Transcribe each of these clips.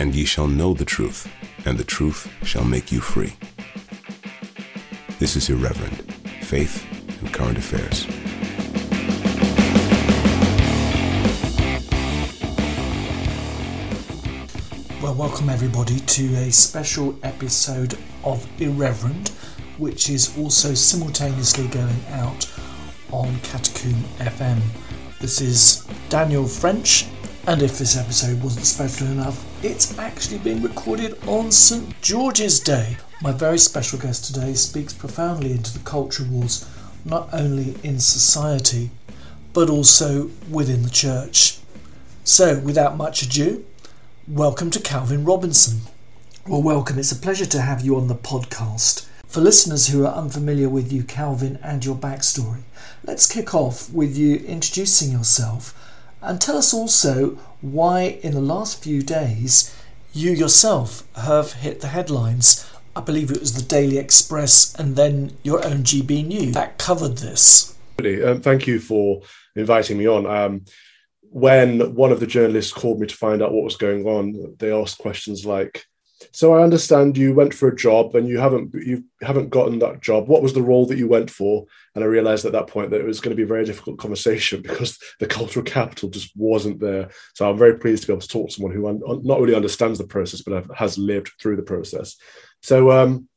and ye shall know the truth, and the truth shall make you free. This is Irreverent Faith and Current Affairs. Well, welcome everybody to a special episode of Irreverent, which is also simultaneously going out on Catacomb FM. This is Daniel French, and if this episode wasn't special enough, it's actually being recorded on St George's Day. My very special guest today speaks profoundly into the culture wars, not only in society, but also within the church. So, without much ado, welcome to Calvin Robinson. Well, welcome. It's a pleasure to have you on the podcast. For listeners who are unfamiliar with you, Calvin, and your backstory, let's kick off with you introducing yourself and tell us also why, in the last few days, you yourself have hit the headlines. I believe it was the Daily Express and then your own GB News that covered this. Um, thank you for inviting me on. Um, when one of the journalists called me to find out what was going on, they asked questions like, "So I understand you went for a job and you haven't you haven't gotten that job. What was the role that you went for?" And I realized at that point that it was going to be a very difficult conversation because the cultural capital just wasn't there. So I'm very pleased to be able to talk to someone who not only understands the process but has lived through the process. So um,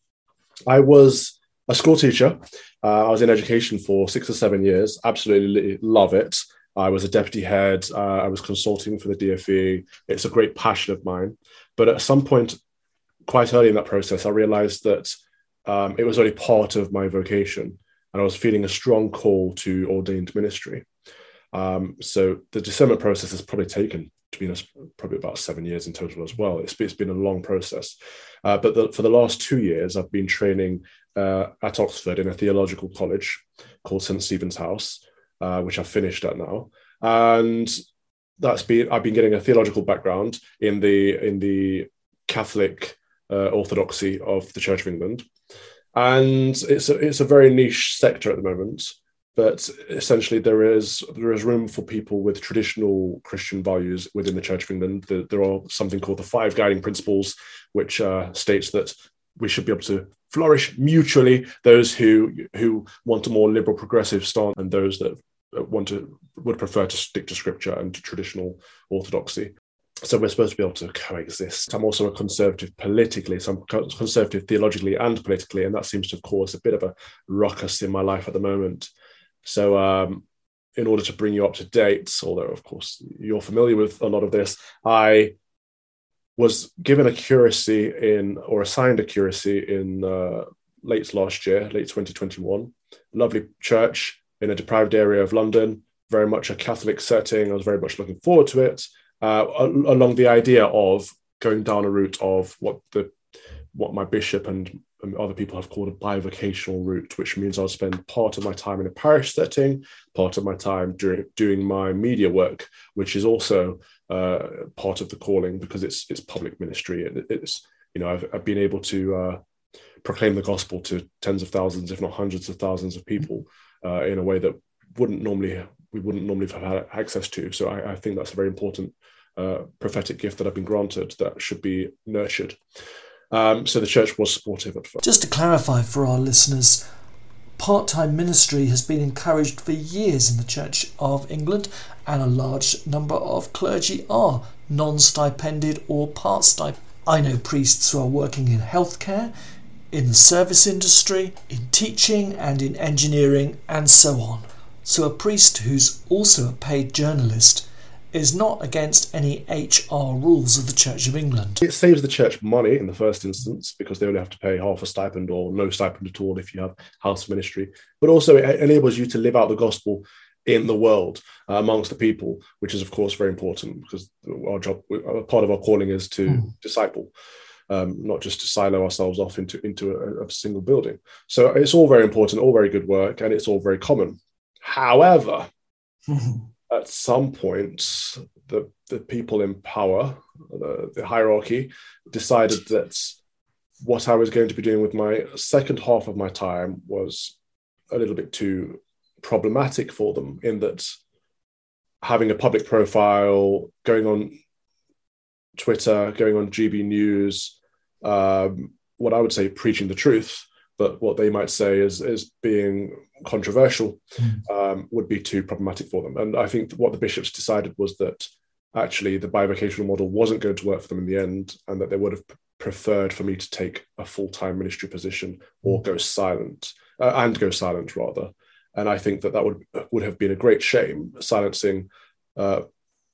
I was a school teacher. Uh, I was in education for six or seven years. Absolutely love it. I was a deputy head. Uh, I was consulting for the DFE. It's a great passion of mine. But at some point, quite early in that process, I realized that um, it was only part of my vocation. And I was feeling a strong call to ordained ministry. Um, so the discernment process has probably taken, to be honest, probably about seven years in total as well. it's, it's been a long process. Uh, but the, for the last two years, I've been training uh, at Oxford in a theological college called St. Stephen's House uh, which I've finished at now, and that's been I've been getting a theological background in the in the Catholic uh, orthodoxy of the Church of England, and it's a, it's a very niche sector at the moment. But essentially, there is there is room for people with traditional Christian values within the Church of England. There, there are something called the five guiding principles, which uh, states that we should be able to flourish mutually. Those who who want a more liberal, progressive stance, and those that want to would prefer to stick to scripture and to traditional orthodoxy. So we're supposed to be able to coexist. I'm also a conservative politically, so I'm conservative theologically and politically, and that seems to have caused a bit of a ruckus in my life at the moment. So, um, in order to bring you up to date, although of course you're familiar with a lot of this, I was given a curacy in or assigned a curacy in uh, late last year, late 2021. Lovely church in a deprived area of London, very much a Catholic setting. I was very much looking forward to it, uh, along the idea of going down a route of what the what my bishop and, and other people have called a bivocational route, which means I'll spend part of my time in a parish setting, part of my time during doing my media work, which is also uh, part of the calling because it's it's public ministry. It, it's you know I've, I've been able to uh, proclaim the gospel to tens of thousands, if not hundreds of thousands of people uh, in a way that wouldn't normally we wouldn't normally have had access to. So I, I think that's a very important uh, prophetic gift that I've been granted that should be nurtured. Um, so the church was supportive at first. Just to clarify for our listeners, part time ministry has been encouraged for years in the Church of England, and a large number of clergy are non stipended or part stipended. I know priests who are working in healthcare, in the service industry, in teaching and in engineering, and so on. So, a priest who's also a paid journalist is not against any HR rules of the Church of England. It saves the church money in the first instance because they only have to pay half a stipend or no stipend at all if you have house ministry, but also it enables you to live out the gospel in the world uh, amongst the people, which is of course very important because our job, part of our calling is to mm. disciple um, not just to silo ourselves off into, into a, a single building. So it's all very important, all very good work, and it's all very common. However, at some point, the, the people in power, the, the hierarchy, decided that what I was going to be doing with my second half of my time was a little bit too problematic for them in that having a public profile, going on Twitter, going on GB News, um, what I would say preaching the truth, but what they might say is is being controversial mm. um, would be too problematic for them. And I think what the bishops decided was that actually the bivocational model wasn't going to work for them in the end, and that they would have preferred for me to take a full time ministry position or go silent uh, and go silent rather. And I think that that would would have been a great shame, silencing uh,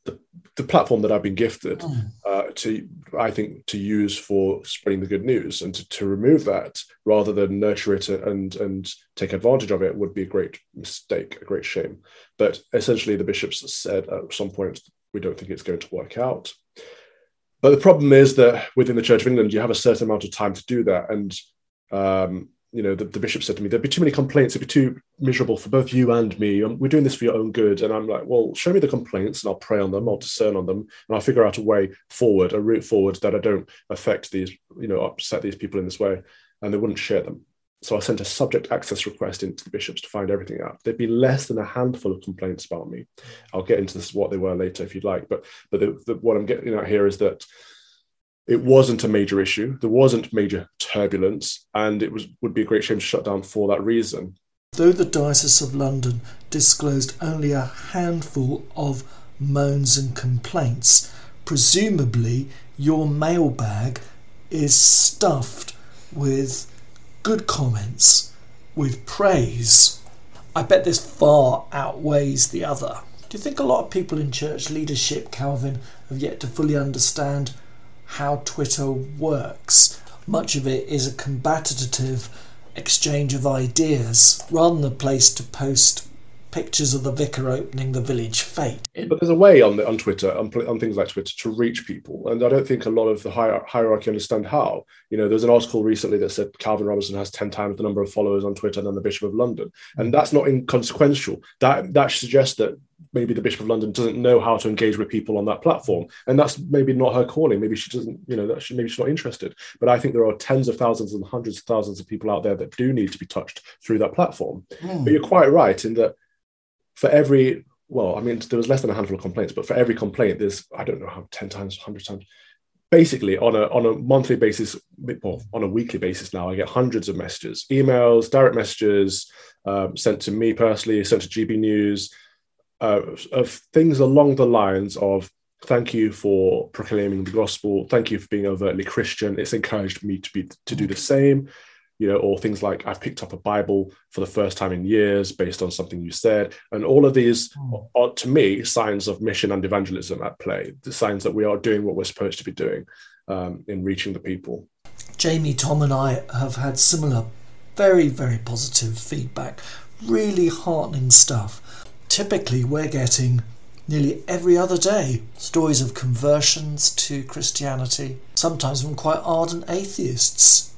the, the platform that I've been gifted hmm. uh, to, I think, to use for spreading the good news, and to, to remove that rather than nurture it and and take advantage of it would be a great mistake, a great shame. But essentially, the bishops said at some point we don't think it's going to work out. But the problem is that within the Church of England, you have a certain amount of time to do that, and um, you know, the, the, bishop said to me, there'd be too many complaints. It'd be too miserable for both you and me. Um, we're doing this for your own good. And I'm like, well, show me the complaints and I'll pray on them. I'll discern on them and I'll figure out a way forward, a route forward that I don't affect these, you know, upset these people in this way. And they wouldn't share them. So I sent a subject access request into the bishops to find everything out. There'd be less than a handful of complaints about me. I'll get into this, what they were later if you'd like. But, but the, the, what I'm getting at here is that it wasn't a major issue. There wasn't major turbulence, and it was would be a great shame to shut down for that reason. Though the Diocese of London disclosed only a handful of moans and complaints, presumably your mailbag is stuffed with good comments, with praise. I bet this far outweighs the other. Do you think a lot of people in church leadership, Calvin, have yet to fully understand how Twitter works. Much of it is a combative exchange of ideas rather than a place to post pictures of the vicar opening the village fete. But there's a way on the, on Twitter, on, on things like Twitter, to reach people, and I don't think a lot of the hier- hierarchy understand how. You know, there's an article recently that said Calvin Robinson has ten times the number of followers on Twitter than the Bishop of London, and mm. that's not inconsequential. That that suggests that maybe the Bishop of London doesn't know how to engage with people on that platform, and that's maybe not her calling. Maybe she doesn't, you know, that she, maybe she's not interested. But I think there are tens of thousands and hundreds of thousands of people out there that do need to be touched through that platform. Mm. But you're quite right in that for every well, I mean, there was less than a handful of complaints, but for every complaint, there's I don't know how ten times, hundred times. Basically, on a on a monthly basis, well, on a weekly basis now, I get hundreds of messages, emails, direct messages um, sent to me personally, sent to GB News, uh, of things along the lines of thank you for proclaiming the gospel, thank you for being overtly Christian. It's encouraged me to be to do the same you know, or things like I've picked up a Bible for the first time in years based on something you said. And all of these hmm. are, to me, signs of mission and evangelism at play, the signs that we are doing what we're supposed to be doing um, in reaching the people. Jamie, Tom, and I have had similar, very, very positive feedback, really heartening stuff. Typically, we're getting nearly every other day stories of conversions to Christianity, sometimes from quite ardent atheists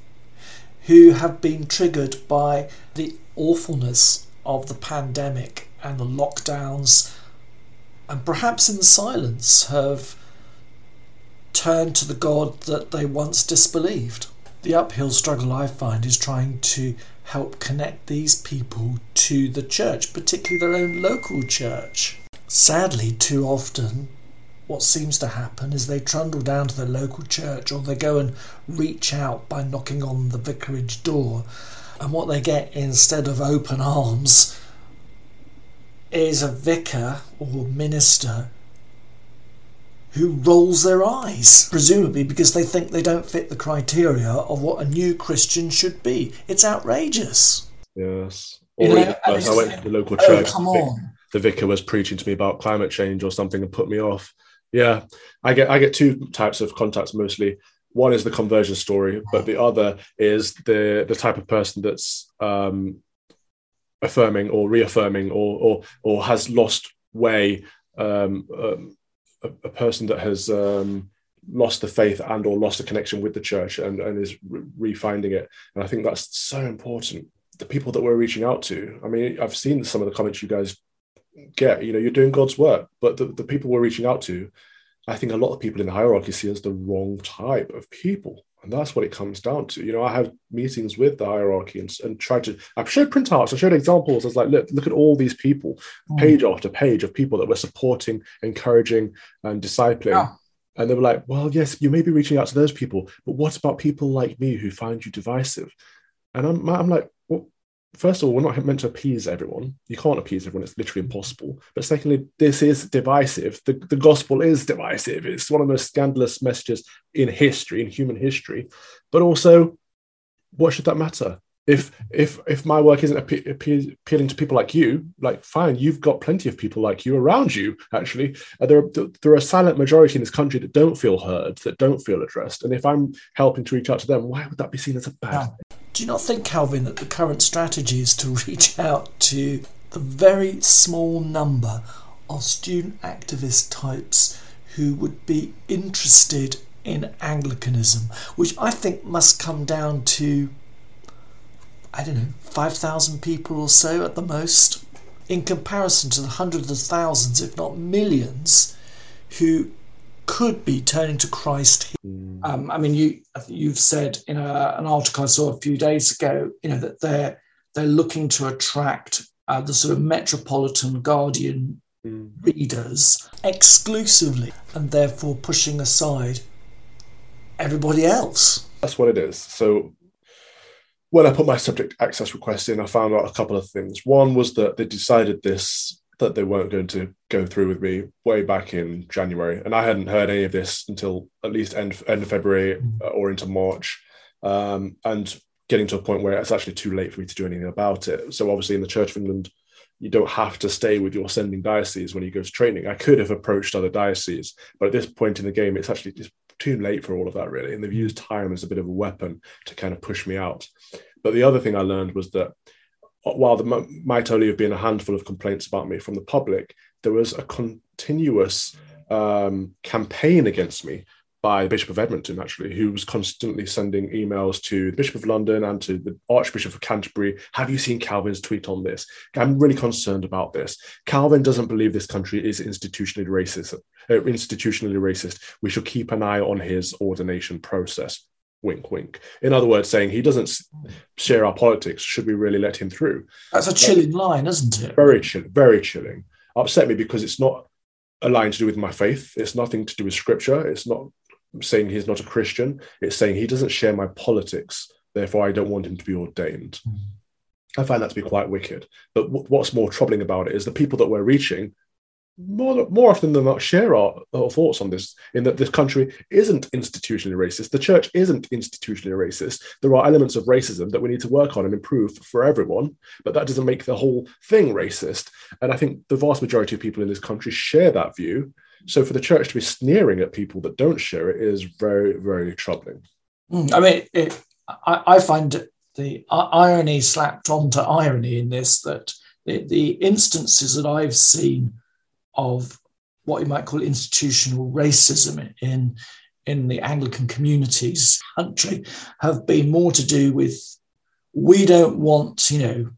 who have been triggered by the awfulness of the pandemic and the lockdowns, and perhaps in silence have turned to the God that they once disbelieved. The uphill struggle I find is trying to help connect these people to the church, particularly their own local church. Sadly, too often what seems to happen is they trundle down to their local church or they go and reach out by knocking on the vicarage door. And what they get instead of open arms is a vicar or minister who rolls their eyes, presumably because they think they don't fit the criteria of what a new Christian should be. It's outrageous. Yes. Or you know, I went to the local oh, church. Come on. The vicar was preaching to me about climate change or something and put me off. Yeah, I get I get two types of contacts mostly. One is the conversion story, but the other is the the type of person that's um, affirming or reaffirming or or or has lost way. Um, um, a, a, person that has um, lost the faith and or lost a connection with the church and, and is re- refinding it. And I think that's so important. The people that we're reaching out to. I mean, I've seen some of the comments you guys get. You know, you're doing God's work, but the, the people we're reaching out to, I think a lot of people in the hierarchy see as the wrong type of people. And that's what it comes down to. You know, I have meetings with the hierarchy and, and try to, I've showed printouts, I showed examples. I was like, look, look at all these people, mm. page after page of people that we're supporting, encouraging, and discipling. Yeah. And they were like, well, yes, you may be reaching out to those people, but what about people like me who find you divisive? And I'm, I'm like, well, first of all, we're not meant to appease everyone. You can't appease everyone, it's literally impossible. But secondly, this is divisive. The, the gospel is divisive. It's one of the most scandalous messages in history, in human history. But also, what should that matter? if if if my work isn't appealing to people like you like fine you've got plenty of people like you around you actually uh, there, are, there are a silent majority in this country that don't feel heard that don't feel addressed and if i'm helping to reach out to them why would that be seen as a bad do you not think calvin that the current strategy is to reach out to the very small number of student activist types who would be interested in anglicanism which i think must come down to I don't know, 5,000 people or so at the most, in comparison to the hundreds of thousands, if not millions, who could be turning to Christ. Mm. Um, I mean, you you've said in a, an article I saw a few days ago, you know, that they're they're looking to attract uh, the sort of metropolitan Guardian mm. readers exclusively, and therefore pushing aside everybody else. That's what it is. So when I put my subject access request in, I found out a couple of things. One was that they decided this that they weren't going to go through with me way back in January, and I hadn't heard any of this until at least end end of February uh, or into March, um, and getting to a point where it's actually too late for me to do anything about it. So obviously, in the Church of England, you don't have to stay with your sending diocese when you go to training. I could have approached other dioceses, but at this point in the game, it's actually just too late for all of that, really. And they've used time as a bit of a weapon to kind of push me out. But the other thing I learned was that while there might only have been a handful of complaints about me from the public, there was a continuous um, campaign against me by the Bishop of Edmonton, actually, who was constantly sending emails to the Bishop of London and to the Archbishop of Canterbury. Have you seen Calvin's tweet on this? I'm really concerned about this. Calvin doesn't believe this country is institutionally racist. Uh, institutionally racist. We should keep an eye on his ordination process. Wink, wink. In other words, saying he doesn't share our politics. Should we really let him through? That's a chilling line, isn't it? Very chilling. Very chilling. Upset me because it's not a line to do with my faith. It's nothing to do with scripture. It's not saying he's not a Christian. It's saying he doesn't share my politics. Therefore, I don't want him to be ordained. Mm. I find that to be quite wicked. But w- what's more troubling about it is the people that we're reaching more, more often than not share our, our, thoughts on this in that this country isn't institutionally racist. The church isn't institutionally racist. There are elements of racism that we need to work on and improve for everyone but that doesn't make the whole thing racist. And i think the vast majority of people in this country share that view. So for the church to be sneering at people that don't share it is very, very troubling. Mm, I mean, it, I, I, find the irony slapped onto irony in this that the, the instances that I've seen of what you might call institutional racism in in the Anglican communities country have been more to do with we don't want, you know,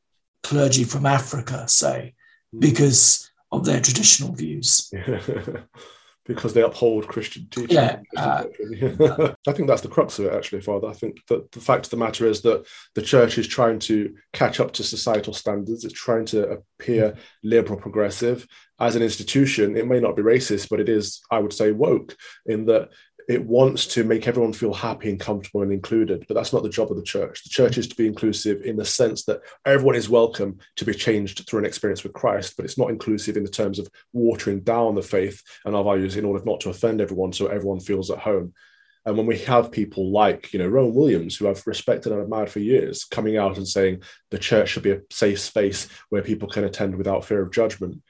clergy from Africa, say, mm. because of their traditional views. because they uphold Christian teaching. Yeah, uh, I think that's the crux of it, actually, Father. I think that the fact of the matter is that the church is trying to catch up to societal standards. It's trying to appear liberal, progressive. As an institution, it may not be racist, but it is, I would say, woke in that it wants to make everyone feel happy and comfortable and included, but that's not the job of the church. The church is to be inclusive in the sense that everyone is welcome to be changed through an experience with Christ, but it's not inclusive in the terms of watering down the faith and our values in order not to offend everyone so everyone feels at home. And when we have people like, you know, Rowan Williams, who I've respected and admired for years, coming out and saying the church should be a safe space where people can attend without fear of judgment,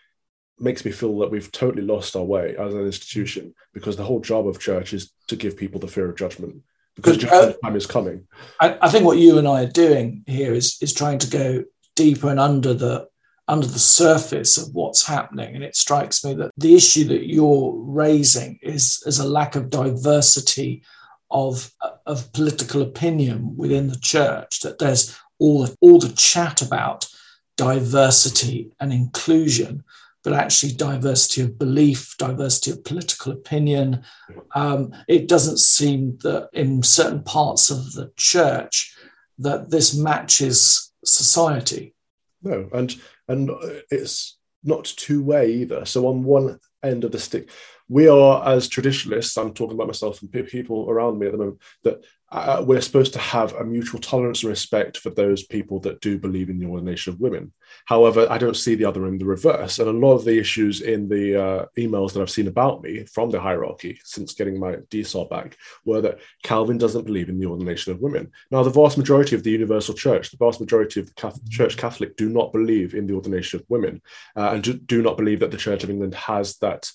makes me feel that we've totally lost our way as an institution because the whole job of church is to give people the fear of judgment because judgment uh, time is coming. I, I, think what you and I are doing here is is trying to go deeper and under the under the surface of what's happening. And it strikes me that the issue that you're raising is, is a lack of diversity of, of political opinion within the church, that there's all, all the chat about diversity and inclusion, but actually diversity of belief, diversity of political opinion. Um, it doesn't seem that in certain parts of the church that this matches society. No, and and it's not two way either. So on one end of the stick, we are as traditionalists. I'm talking about myself and people around me at the moment. That uh, we're supposed to have a mutual tolerance and respect for those people that do believe in the ordination of women. However, I don't see the other in the reverse. And a lot of the issues in the uh, emails that I've seen about me from the hierarchy since getting my DSAR back were that Calvin doesn't believe in the ordination of women. Now, the vast majority of the Universal Church, the vast majority of the Catholic, Church Catholic, do not believe in the ordination of women uh, and do, do not believe that the Church of England has that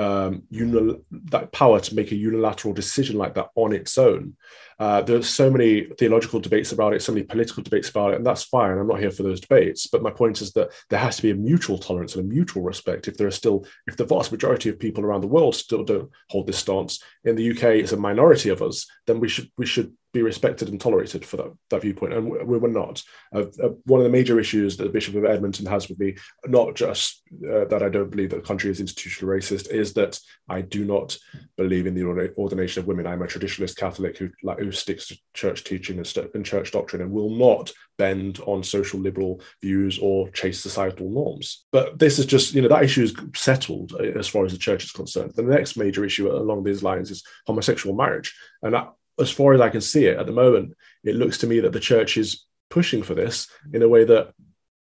um, unil- that power to make a unilateral decision like that on its own. Uh, there's so many theological debates about it, so many political debates about it, and that's fine. I'm not here for those debates. But my point is that there has to be a mutual tolerance and a mutual respect. If there are still, if the vast majority of people around the world still don't hold this stance, in the UK it's a minority of us, then we should we should be respected and tolerated for that, that viewpoint, and we, were not. Uh, uh, one of the major issues that the Bishop of Edmonton has with me, not just uh, that I don't believe that the country is institutionally racist, is that I do not believe in the ordination of women. I'm a traditionalist Catholic who, like, who sticks to church teaching and, st- and church doctrine and will not bend on social liberal views or chase societal norms. But this is just, you know, that issue is settled uh, as far as the church is concerned. The next major issue along these lines is homosexual marriage. And that as far as I can see it at the moment, it looks to me that the church is pushing for this in a way that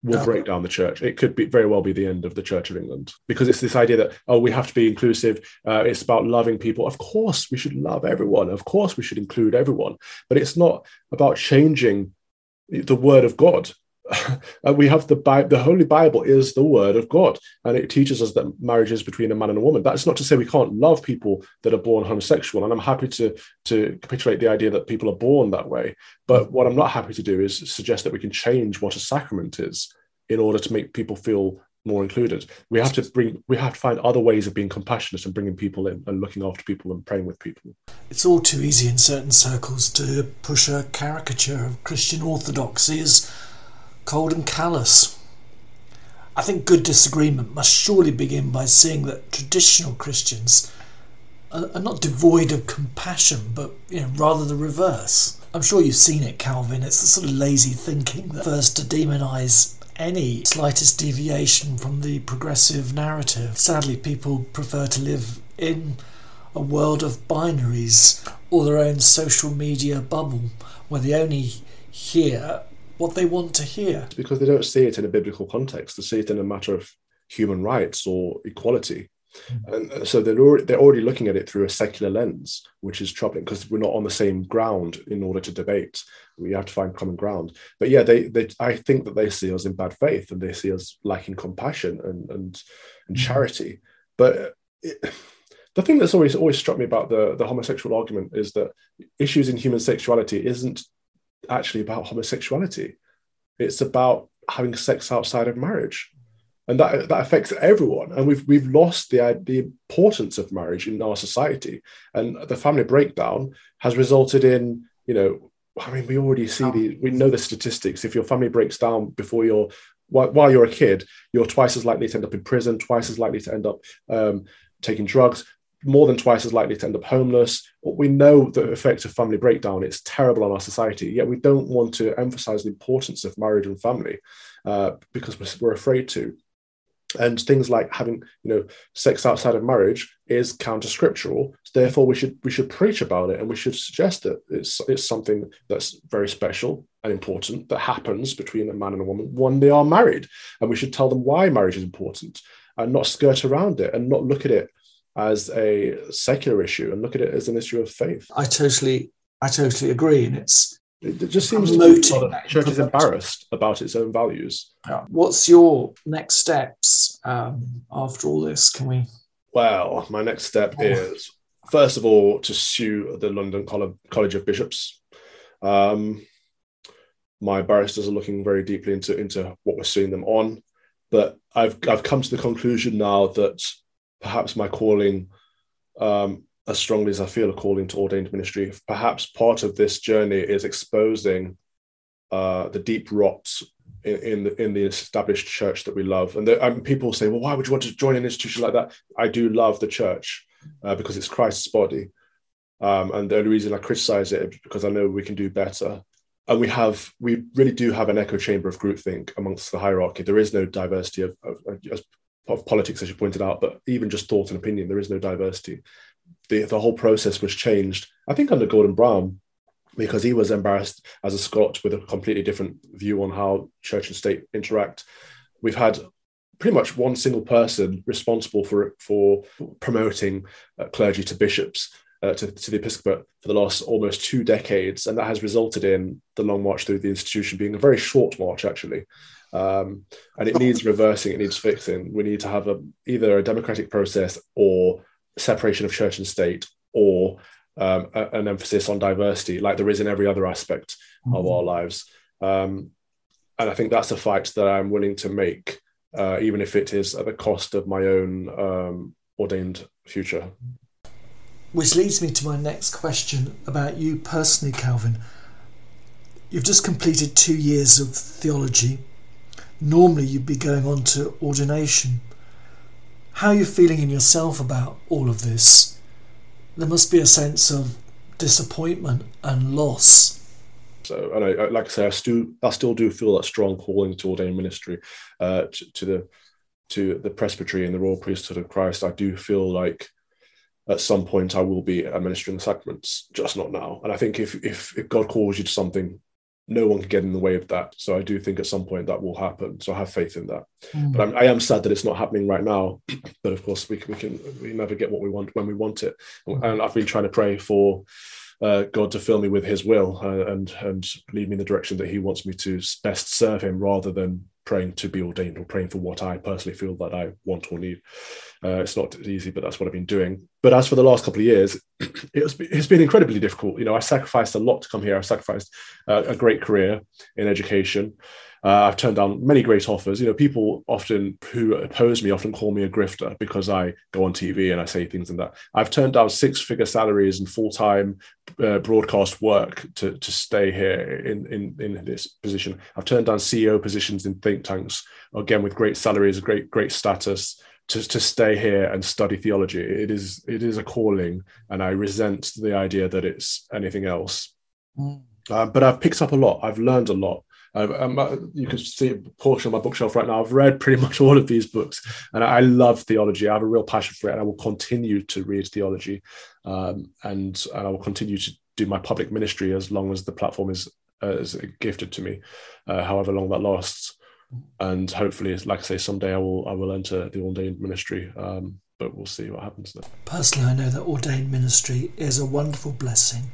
will break down the church. It could be very well be the end of the Church of England because it's this idea that oh we have to be inclusive. Uh, it's about loving people. Of course we should love everyone. Of course we should include everyone. But it's not about changing the word of God. And uh, we have the Bible, the Holy Bible is the Word of God, and it teaches us that marriage is between a man and a woman. That's not to say we can't love people that are born homosexual, and I'm happy to to capitulate the idea that people are born that way. But what I'm not happy to do is suggest that we can change what a sacrament is in order to make people feel more included. We have to bring, we have to find other ways of being compassionate and bringing people in and looking after people and praying with people. It's all too easy in certain circles to push a caricature of Christian orthodoxy as cold and callous. I think good disagreement must surely begin by seeing that traditional Christians are, not devoid of compassion, but you know, rather the reverse. I'm sure you've seen it, Calvin. It's the sort of lazy thinking that first to demonise any slightest deviation from the progressive narrative. Sadly, people prefer to live in a world of binaries or their own social media bubble where they only hear what they want to hear. It's because they don't see it in a biblical context. They see it in a matter of human rights or equality. Mm-hmm. And so they're already, they're already looking at it through a secular lens, which is troubling because we're not on the same ground in order to debate. We have to find common ground. But yeah, they, they I think that they see us in bad faith and they see us lacking compassion and and, and mm-hmm. charity. But it, the thing that's always always struck me about the, the homosexual argument is that issues in human sexuality isn't actually about homosexuality. It's about having sex outside of marriage. And that, that affects everyone. And we've, we've lost the, the importance of marriage in our society. And the family breakdown has resulted in, you know, I mean, we already see the, we know the statistics. If your family breaks down before you're, while, you're a kid, you're twice as likely to end up in prison, twice as likely to end up um, taking drugs, more than twice as likely to end up homeless. We know the effect of family breakdown. It's terrible on our society. Yet we don't want to emphasize the importance of marriage and family uh, because we're, afraid to. And things like having, you know, sex outside of marriage is counter-scriptural. Therefore, we should we should preach about it, and we should suggest that it's it's something that's very special and important that happens between a man and a woman when they are married, and we should tell them why marriage is important, and not skirt around it, and not look at it as a secular issue and look at it as an issue of faith. I totally, I totally agree, and it's it just seems the church is embarrassed about its own values. Yeah. What's your next steps um, after all this? Can we? Well, my next step oh. is first of all to sue the London College of Bishops. Um, my barristers are looking very deeply into into what we're suing them on, but I've I've come to the conclusion now that perhaps my calling, um, as strongly as I feel a calling to ordained ministry, perhaps part of this journey is exposing uh, the deep rots in, in, the in the established church that we love. And the, people say, "Well, why would you want to join an institution like that?" I do love the church uh, because it's Christ's body, um, and the only reason I criticize it is because I know we can do better. And we have, we really do have an echo chamber of groupthink amongst the hierarchy. There is no diversity of, of, of of politics, as you pointed out, but even just thought and opinion, there is no diversity. The, the whole process was changed, I think, under Gordon Brown, because he was embarrassed as a Scot with a completely different view on how church and state interact. We've had pretty much one single person responsible for for promoting uh, clergy to bishops uh, to, to the episcopate for the last almost two decades, and that has resulted in the long march through the institution being a very short march, actually. Um, and it needs reversing, it needs fixing. We need to have a, either a democratic process or separation of church and state, or um, a, an emphasis on diversity, like there is in every other aspect mm-hmm. of our lives. Um, and I think that's a fight that I'm willing to make, uh, even if it is at the cost of my own um, ordained future. Which leads me to my next question about you personally, Calvin. You've just completed two years of theology. Normally, you'd be going on to ordination. How are you feeling in yourself about all of this? There must be a sense of disappointment and loss. So, and I, like I say, I still, I still do feel that strong calling to ordain ministry, uh, to, to the, to the presbytery and the royal priesthood of Christ. I do feel like at some point I will be administering the sacraments, just not now. And I think if if, if God calls you to something, no one can get in the way of that. So I do think at some point that will happen. So I have faith in that. Mm. But I'm, I am sad that it's not happening right now. but of course, we can, we can we never get what we want when we want it. And I've been trying to pray for uh, God to fill me with His will uh, and and lead me in the direction that He wants me to best serve Him, rather than praying to be ordained or praying for what I personally feel that I want or need. Uh, it's not easy, but that's what I've been doing. But as for the last couple of years, it was, it's been incredibly difficult. You know, I sacrificed a lot to come here. I sacrificed uh, a great career in education. Uh, I've turned down many great offers. You know, people often who oppose me often call me a grifter because I go on TV and I say things and that. I've turned down six-figure salaries and full-time uh, broadcast work to, to stay here in, in in this position. I've turned down CEO positions in think tanks again with great salaries, great great status to, to stay here and study theology. It is it is a calling, and I resent the idea that it's anything else. Mm. Uh, but I've picked up a lot. I've learned a lot. Um, you can see a portion of my bookshelf right now. I've read pretty much all of these books, and I love theology. I have a real passion for it, and I will continue to read theology, um, and, and I will continue to do my public ministry as long as the platform is uh, is gifted to me, uh, however long that lasts and hopefully, like I say, someday I will I will enter the ordained ministry. Um, but we'll see what happens there. Personally, I know that ordained ministry is a wonderful blessing,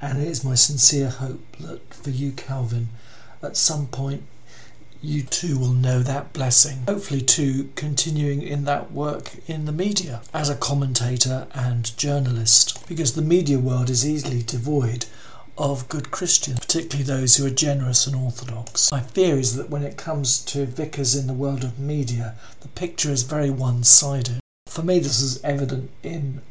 and it is my sincere hope that for you, Calvin, at some point you too will know that blessing. Hopefully, too, continuing in that work in the media as a commentator and journalist, because the media world is easily devoid of good Christians, particularly those who are generous and orthodox. My fear is that when it comes to vicars in the world of media, the picture is very one sided. For me, this is evident in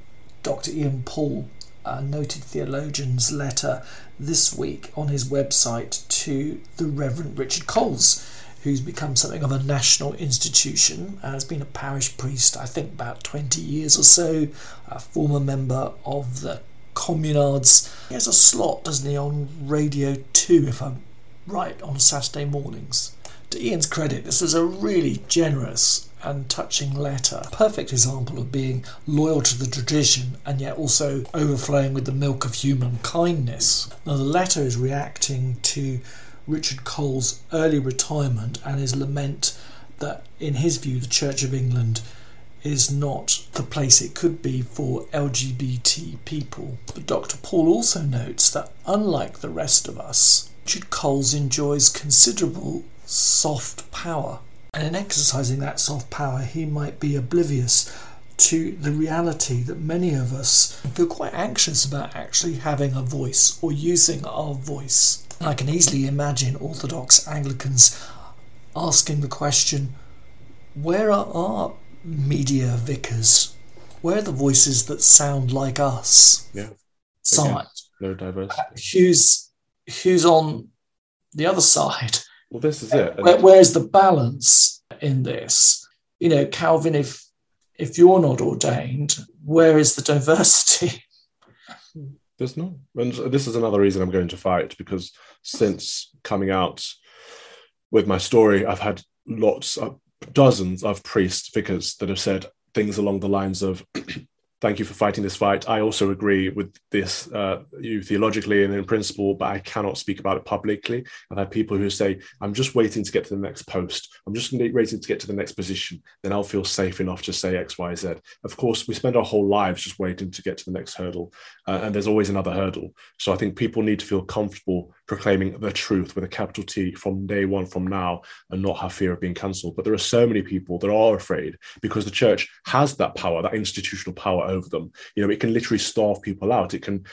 Dr. Ian Paul, a noted theologian's letter this week on his website to the Reverend Richard Coles, who's become something of a national institution, has been a parish priest, I think, about 20 years or so, a former member of the Communards. He has a slot, doesn't he, on Radio 2, if I'm right, on Saturday mornings. To Ian's credit, this is a really generous and touching letter. Perfect example of being loyal to the tradition and yet also overflowing with the milk of human kindness. Now, the letter is reacting to Richard Coles' early retirement and his lament that, in his view, the Church of England is not the place it could be for LGBT people. But Dr. Paul also notes that, unlike the rest of us, Richard Coles enjoys considerable soft power. And in exercising that soft power, he might be oblivious to the reality that many of us feel quite anxious about actually having a voice or using our voice. I can easily imagine Orthodox Anglicans asking the question where are our media vicars? Where are the voices that sound like us? Yeah. Side. no diversity. who's who's on the other side? Well, this is it. Where, where's the balance in this? You know, Calvin, if if you're not ordained, where is the diversity? There's no. And this is another reason I'm going to fight because since coming out with my story, I've had lots of dozens of priests, vicars that have said things along the lines of, thank you for fighting this fight. I also agree with this, uh, you theologically and in principle, but I cannot speak about it publicly. I've had people who say, I'm just waiting to get to the next post. I'm just waiting to get to the next position. Then I'll feel safe enough to say X, Y, Z. Of course, we spend our whole lives just waiting to get to the next hurdle. Uh, and there's always another hurdle. So I think people need to feel comfortable proclaiming the truth with a capital T from day one from now and not have fear of being cancelled. But there are so many people that are afraid because the church has that power, that institutional power over them. You know, it can literally starve people out. It can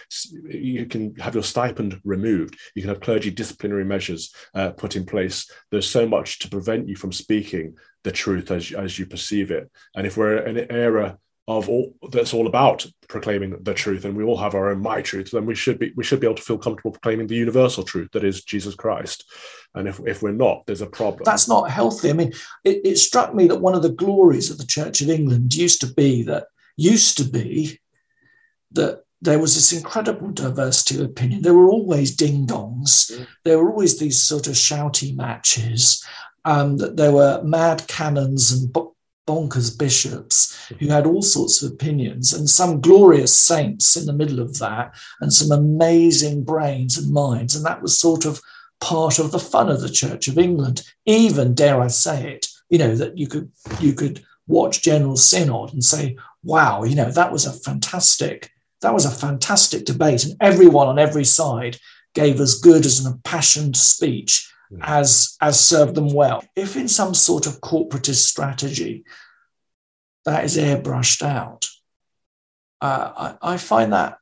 you can have your stipend removed. You can have clergy disciplinary measures uh, put in place. There's so much to prevent you from speaking the truth as, as you perceive it. And if we're in an era of all that's all about proclaiming the truth and we all have our own my truth then we should be we should be able to feel comfortable proclaiming the universal truth that is jesus christ and if, if we're not there's a problem that's not healthy i mean it, it struck me that one of the glories of the church of england used to be that used to be that there was this incredible diversity of opinion. There were always ding dongs. Mm. There were always these sort of shouty matches. Um, that there were mad canons and bonkers bishops who mm-hmm. had all sorts of opinions and some glorious saints in the middle of that and some amazing brains and minds. And that was sort of part of the fun of the Church of England. Even, dare I say it, you know, that you could you could watch General Synod and say, wow, you know, that was a fantastic, that was a fantastic debate. And everyone on every side gave as good as an impassioned speech as as served them well. If in some sort of corporatist strategy that is airbrushed out, uh, I, I find that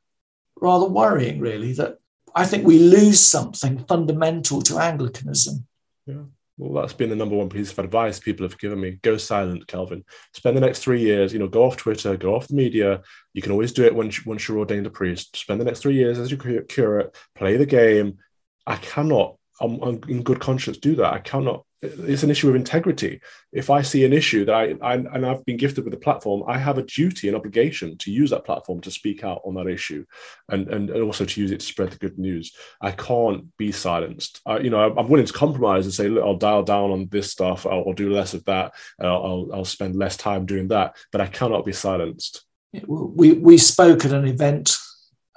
rather worrying. Really, that I think we lose something fundamental to Anglicanism. Yeah. Well, that's been the number one piece of advice people have given me. Go silent, Calvin. Spend the next three years, you know, go off Twitter, go off the media. You can always do it once, once you're ordained a priest. Spend the next three years as your curate, play the game. I cannot I'm, I'm, in good conscience do that. I cannot. It's an issue of integrity. If I see an issue that I, I and I've been gifted with a platform, I have a duty and obligation to use that platform to speak out on that issue, and and, also to use it to spread the good news. I can't be silenced. I, you know, I'm willing to compromise and say, look, I'll dial down on this stuff. I'll, I'll do less of that. I'll, I'll, I'll spend less time doing that. But I cannot be silenced. We we spoke at an event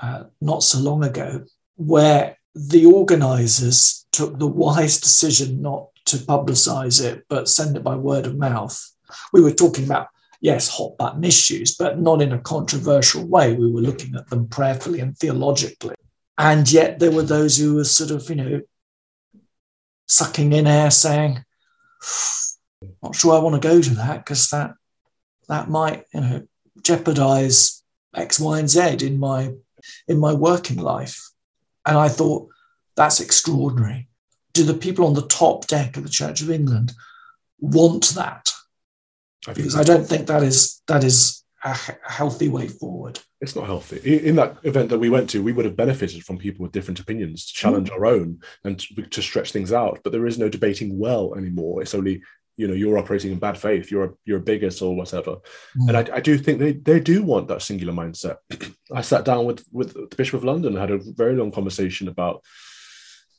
uh, not so long ago where the organisers took the wise decision not to publicize it, but send it by word of mouth. We were talking about, yes, hot button issues, but not in a controversial way. We were looking at them prayerfully and theologically. And yet there were those who were sort of, you know, sucking in air saying, not sure I want to go to that because that that might, you know, jeopardize X, Y, and Z in my in my working life. And I thought, that's extraordinary. Do the people on the top deck of the Church of England want that? Because I don't think that is that is a healthy way forward. It's not healthy. In that event that we went to, we would have benefited from people with different opinions to challenge mm. our own and to, to, stretch things out. But there is no debating well anymore. It's only you know you're operating in bad faith. You're a, you're a bigot or whatever. Mm. And I, I, do think they they do want that singular mindset. I sat down with with the Bishop of London, and had a very long conversation about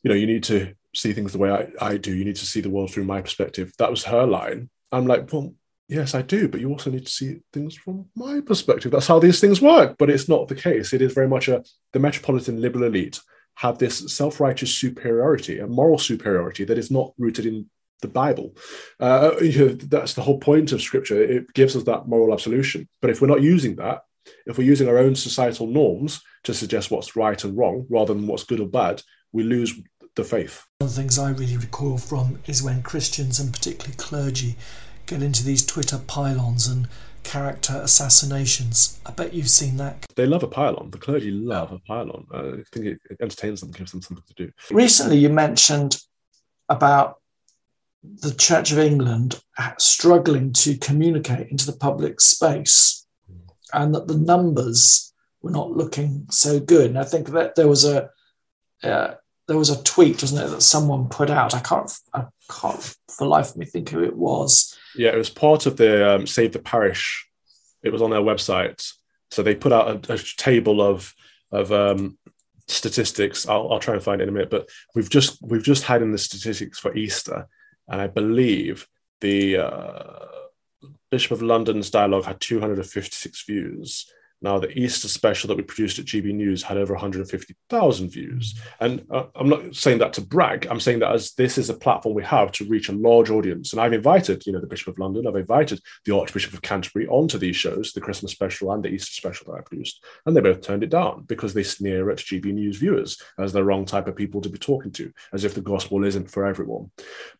you know, you need to see things the way I, I do. You need to see the world through my perspective. That was her line. I'm like, well, yes, I do, but you also need to see things from my perspective. That's how these things work. But it's not the case. It is very much a the metropolitan liberal elite have this self-righteous superiority, a moral superiority that is not rooted in the Bible. Uh, you know, that's the whole point of Scripture. It gives us that moral absolution. But if we're not using that, if we're using our own societal norms to suggest what's right and wrong rather than what's good or bad, we lose the faith. One of the things I really recoil from is when Christians and particularly clergy get into these Twitter pile-ons and character assassinations. I bet you've seen that. They love a pile-on. The clergy love a pile-on. I think it, entertains them, gives them something to do. Recently, you mentioned about the Church of England struggling to communicate into the public space and that the numbers were not looking so good. And I think that there was a uh, there was a tweet, wasn't it, that someone put out. I can't, I can't for life of me think who it was. Yeah, it was part of the um, Save the Parish. It was on their website, so they put out a, a table of of um, statistics. I'll, I'll try and find it in a minute, but we've just we've just had in the statistics for Easter, and I believe the uh, Bishop of London's dialogue had 256 views. Now, the Easter special that we produced at GB News had over 150,000 views. And uh, I'm not saying that to brag. I'm saying that as this is a platform we have to reach a large audience. And I've invited, you know, the Bishop of London, I've invited the Archbishop of Canterbury onto these shows, the Christmas special and the Easter special that I produced. And they both turned it down because they sneer at GB News viewers as the wrong type of people to be talking to, as if the gospel isn't for everyone.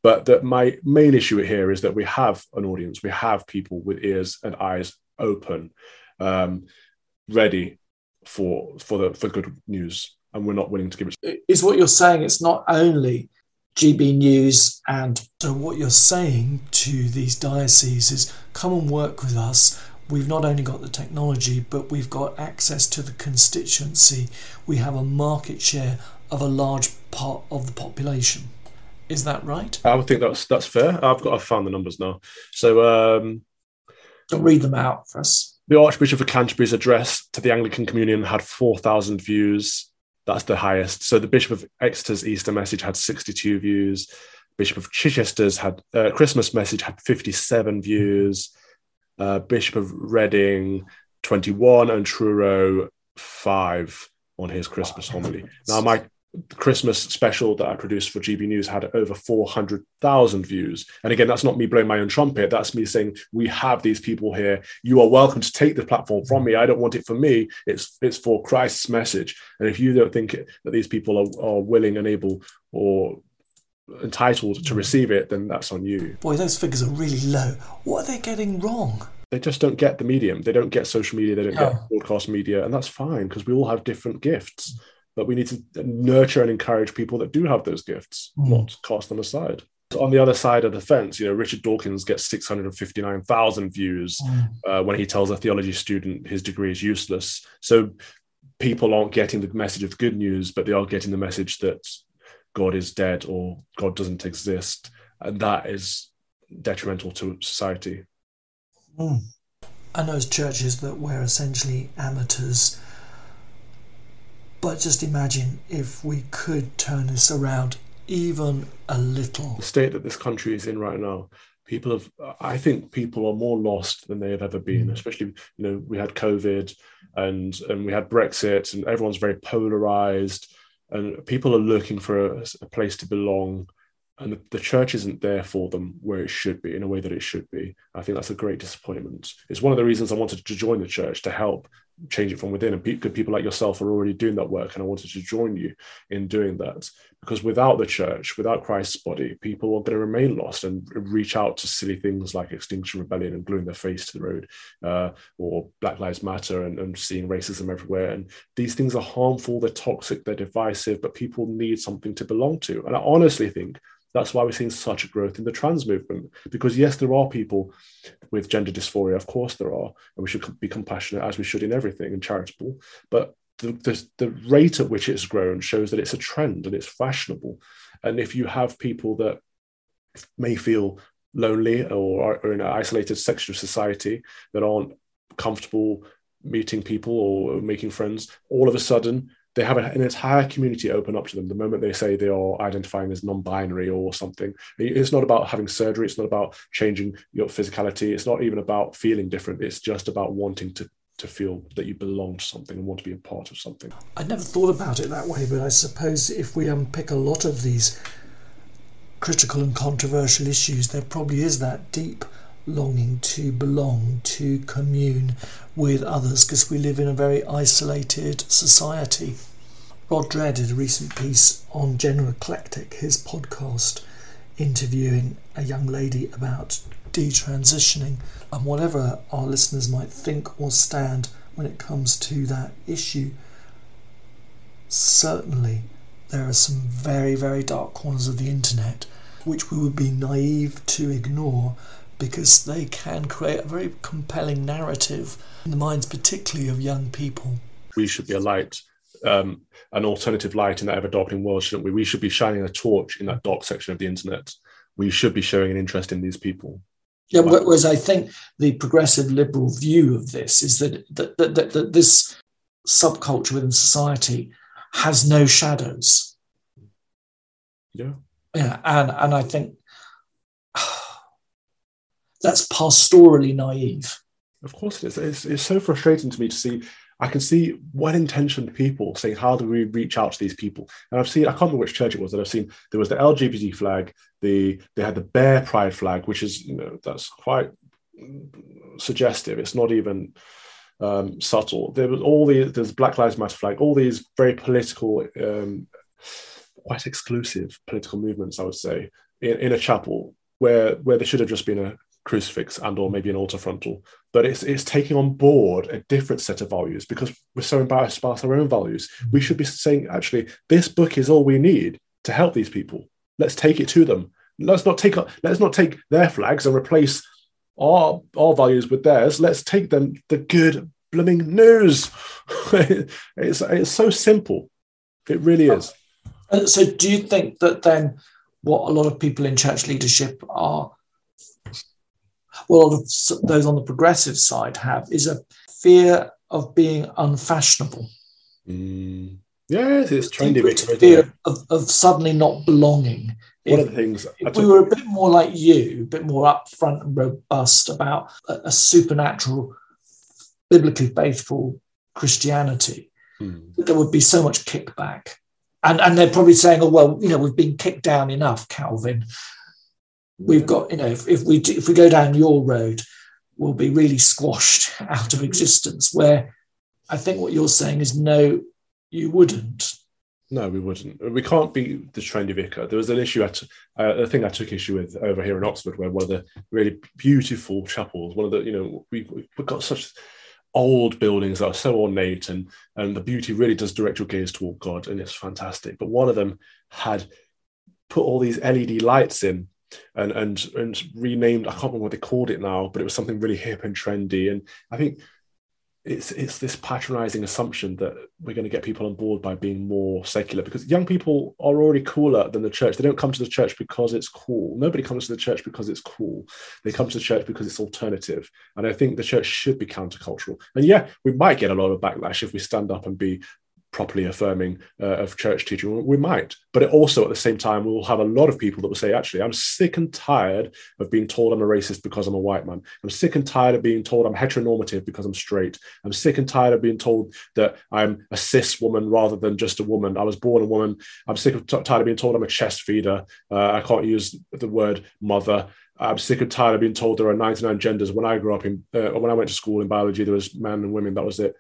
But that my main issue here is that we have an audience, we have people with ears and eyes open. Um, ready for for the for good news, and we're not willing to give it. Is what you're saying? It's not only GB News, and so what you're saying to these dioceses is come and work with us. We've not only got the technology, but we've got access to the constituency. We have a market share of a large part of the population. Is that right? I would think that's that's fair. I've got I've found the numbers now. So um, read them out for us. The Archbishop of Canterbury's address to the Anglican Communion had 4,000 views. That's the highest. So the Bishop of Exeter's Easter message had 62 views. Bishop of Chichester's had uh, Christmas message had 57 views. Uh, Bishop of Reading 21 and Truro 5 on his Christmas homily. Now my Christmas special that I produced for GB News had over 400,000 views. And again, that's not me blowing my own trumpet. That's me saying, we have these people here. You are welcome to take the platform from me. I don't want it for me. It's, it's for Christ's message. And if you don't think that these people are, are willing and able or entitled to receive it, then that's on you. Boy, those figures are really low. What are they getting wrong? They just don't get the medium. They don't get social media. They don't No. get broadcast media. And that's fine because we all have different gifts. But we need to nurture and encourage people that do have those gifts, Mm. not cast them aside. On the other side of the fence, you know, Richard Dawkins gets 659,000 views uh, when he tells a theology student his degree is useless. So people aren't getting the message of good news, but they are getting the message that God is dead or God doesn't exist. And that is detrimental to society. Mm. I know churches that we're essentially amateurs, but just imagine if we could turn this around even a little. the state that this country is in right now people have i think people are more lost than they have ever been mm. especially you know we had covid and and we had brexit and everyone's very polarized and people are looking for a, a place to belong and the, the church isn't there for them where it should be in a way that it should be. I think that's a great disappointment. It's one of the reasons i wanted to join the church to help change it from within and good people like yourself are already doing that work and i wanted to join you in doing that because without the church, without Christ's body, people are going to remain lost and reach out to silly things like Extinction Rebellion and gluing their face to the road, uh, or Black Lives Matter and, and seeing racism everywhere. And these things are harmful, they're toxic, they're divisive, but people need something to belong to. And I honestly think that's why we're seeing such a growth in the trans movement. Because yes, there are people with gender dysphoria, of course there are, and we should be compassionate as we should in everything and charitable. But the, the, the rate at which it's grown shows that it's a trend and it's fashionable. And if you have people that may feel lonely or are in an isolated section of society that aren't comfortable meeting people or making friends, all of a sudden they have an entire community open up to them the moment they say they are identifying as non-binary or something. It's not about having surgery. It's not about changing your physicality. It's not even about feeling different. It's just about wanting to to feel that you belong to something and want to be a part of something. I never thought about it that way, but I suppose if we unpick a lot of these critical and controversial issues, there probably is that deep longing to belong, to commune with others, because we live in a very isolated society. Rod Dreher did a recent piece on General Eclectic, his podcast, interviewing a young lady about detransitioning and whatever our listeners might think or stand when it comes to that issue, certainly there are some very, very dark corners of the internet which we would be naive to ignore because they can create a very compelling narrative in the minds, particularly of young people. We should be a light, um, an alternative light in that ever darkening world, shouldn't we? We should be shining a torch in that dark section of the internet. We should be showing an interest in these people. Yeah, whereas I think the progressive liberal view of this is that that, that, that, that this subculture within society has no shadows. Yeah. Yeah, and and I think that's pastorally naive. Of course, it is. It's, it's so frustrating to me to see. I can see well-intentioned people saying, "How do we reach out to these people?" And I've seen. I can't remember which church it was that I've seen. There was the LGBT flag. The they had the bear pride flag, which is you know that's quite suggestive. It's not even um, subtle. There was all the there's Black Lives Matter flag. All these very political, um, quite exclusive political movements. I would say in, in a chapel where where there should have just been a crucifix and or maybe an altar frontal but it's it's taking on board a different set of values because we're so embarrassed about our own values. We should be saying actually this book is all we need to help these people. Let's take it to them. Let's not take let's not take their flags and replace our our values with theirs. Let's take them the good blooming news. It's it's so simple. It really is. Uh, so do you think that then what a lot of people in church leadership are well, those on the progressive side have is a fear of being unfashionable. Mm. Yes, it's trendy. Fear of, of, suddenly not belonging. One if, of the things if we were a bit more like you, a bit more upfront and robust about a, a supernatural, biblically faithful Christianity, mm. there would be so much kickback. And, and they're probably saying, oh, well, you know, we've been kicked down enough, Calvin we've got you know if, if we do, if we go down your road we'll be really squashed out of existence where i think what you're saying is no you wouldn't. No we wouldn't. We can't be the trendy vicar there was an issue at uh, a thing i took issue with over here in oxford where one of the really beautiful chapels one of the you know we, we've got such old buildings that are so ornate and and the beauty really does direct your gaze toward god and it's fantastic. But one of them had put all these led lights in and and and renamed. I can't remember what they called it now, but it was something really hip and trendy. And I think it's it's this patronizing assumption that we're going to get people on board by being more secular because young people are already cooler than the church. They don't come to the church because it's cool. Nobody comes to the church because it's cool. They come to the church because it's alternative. And I think the church should be countercultural. And yeah, we might get a lot of backlash if we stand up and be properly affirming uh, of church teaching. We might, but it also at the same time we will have a lot of people that will say, actually, I'm sick and tired of being told I'm a racist because I'm a white man. I'm sick and tired of being told I'm heteronormative because I'm straight. I'm sick and tired of being told that I'm a cis woman rather than just a woman. I was born a woman. I'm sick t- tired of being told I'm a chest feeder. Uh, I can't use the word mother. I'm sick and tired of being told there are 99 genders. When I grew up in, uh, when I went to school in biology, there was men and women. That was it.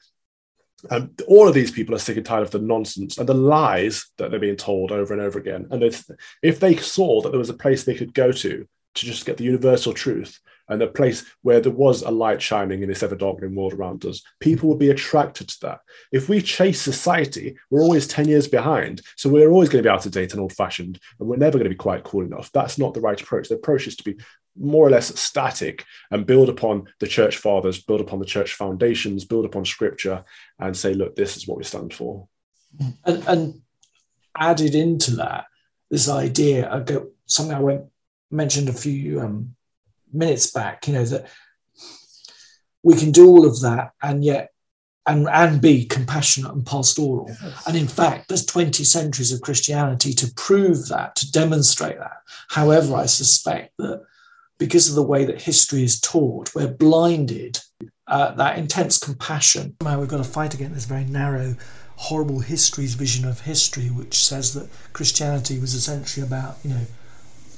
Um, all of these people are sick and tired of the nonsense and the lies that they're being told over and over again. And if, if they saw that there was a place they could go to to just get the universal truth and a place where there was a light shining in this ever darkening world around us, people would be attracted to that. If we chase society, we're always 10 years behind. So we're always going to be out of date and old fashioned, and we're never going to be quite cool enough. That's not the right approach. The approach is to be more or less static and build upon the church fathers, build upon the church foundations, build upon scripture, and say, look, this is what we stand for. And, and added into that, this idea, I go, something I went, mentioned a few um, minutes back, you know, that we can do all of that and yet and, and be compassionate and pastoral. Yes. And in fact, there's 20 centuries of Christianity to prove that, to demonstrate that. However, I suspect that because of the way that history is taught, we're blinded. Uh, that intense compassion. Somehow we've got to fight against this very narrow, horrible history's vision of history, which says that Christianity was essentially about, you know,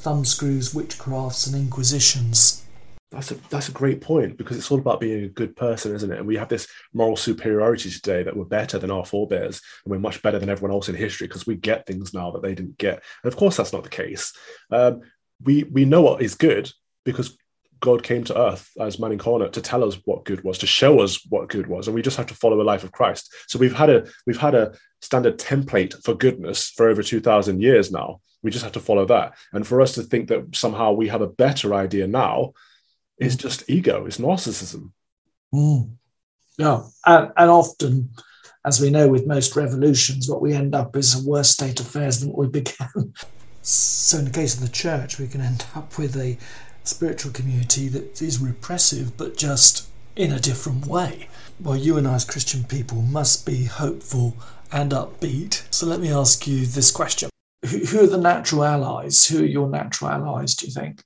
thumbscrews, witchcrafts, and inquisitions. That's a that's a great point because it's all about being a good person, isn't it? And we have this moral superiority today that we're better than our forebears and we're much better than everyone else in history because we get things now that they didn't get. And of course, that's not the case. Um, we we know what is good because God came to earth as man incarnate to tell us what good was, to show us what good was, and we just have to follow the life of Christ. So we've had a we've had a standard template for goodness for over two thousand years now. We just have to follow that. And for us to think that somehow we have a better idea now is mm. just ego, it's narcissism. Mm. Yeah, and, and often, as we know with most revolutions, what we end up is a worse state of affairs than what we began. so in the case of the church, we can end up with a spiritual community that is repressive, but just in a different way. Well, you and I, as Christian people, must be hopeful and upbeat. So let me ask you this question Who, are the natural allies? Who are your natural allies, do you think?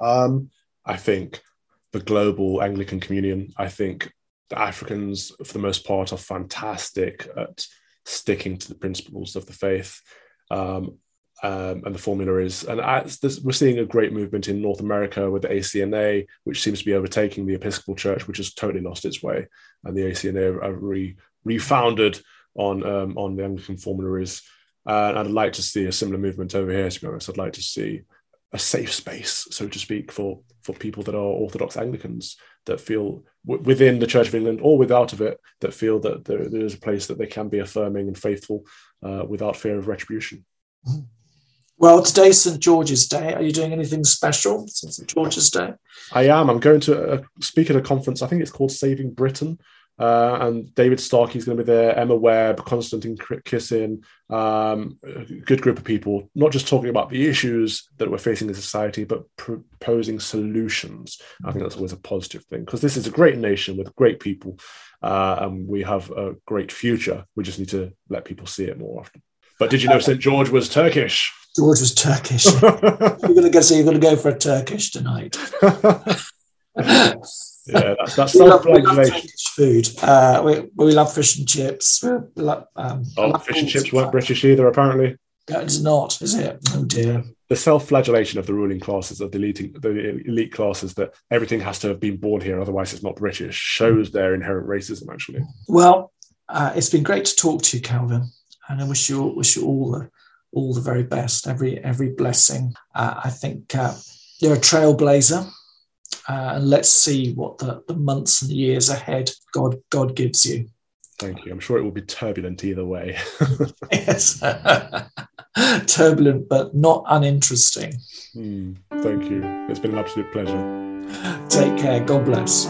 Um, I think the global Anglican communion, I think the Africans, for the most part, are fantastic at sticking to the principles of the faith. Um, um, and the formularies, and as this, we're seeing a great movement in North America with the ACNA, which seems to be overtaking the Episcopal Church, which has totally lost its way, and the ACNA are re, refounded on um, on the Anglican formularies. Uh, and I'd like to see a similar movement over here. To be honest, I'd like to see a safe space, so to speak, for for people that are Orthodox Anglicans that feel w- within the Church of England or without of it that feel that there, there is a place that they can be affirming and faithful uh, without fear of retribution. Well, today's St George's Day. Are you doing anything special since St George's Day? I am. I'm going to uh, speak at a conference. I think it's called Saving Britain. Uh, and David Starkey's going to be there, Emma Webb, Konstantin Kisin, um, a good group of people, not just talking about the issues that we're facing in society, but proposing solutions. I think that's always a positive thing because this is a great nation with great people, uh, and we have a great future. We just need to let people see it more often. But did you know St. George was Turkish? George was Turkish. you're going to go. So you're going to go for a Turkish tonight. yeah, that's, that's self-flagellation. Food. Uh, we, we love fish and chips. We love, um, oh, fish and chips weren't British either, apparently. It's not, is it? Oh dear. The self-flagellation of the ruling classes, of the elite, the elite classes, that everything has to have been born here, otherwise it's not British, shows their inherent racism. Actually. Well, uh, it's been great to talk to you, Calvin, and I wish you wish you all the all the very best, every every blessing. Uh, I think uh, you're a trailblazer uh, and let's see what the, the months and years ahead God God gives you. Thank you. I'm sure it will be turbulent either way. yes, turbulent but not uninteresting. Mm, thank you. It's been an absolute pleasure. Take care. God bless.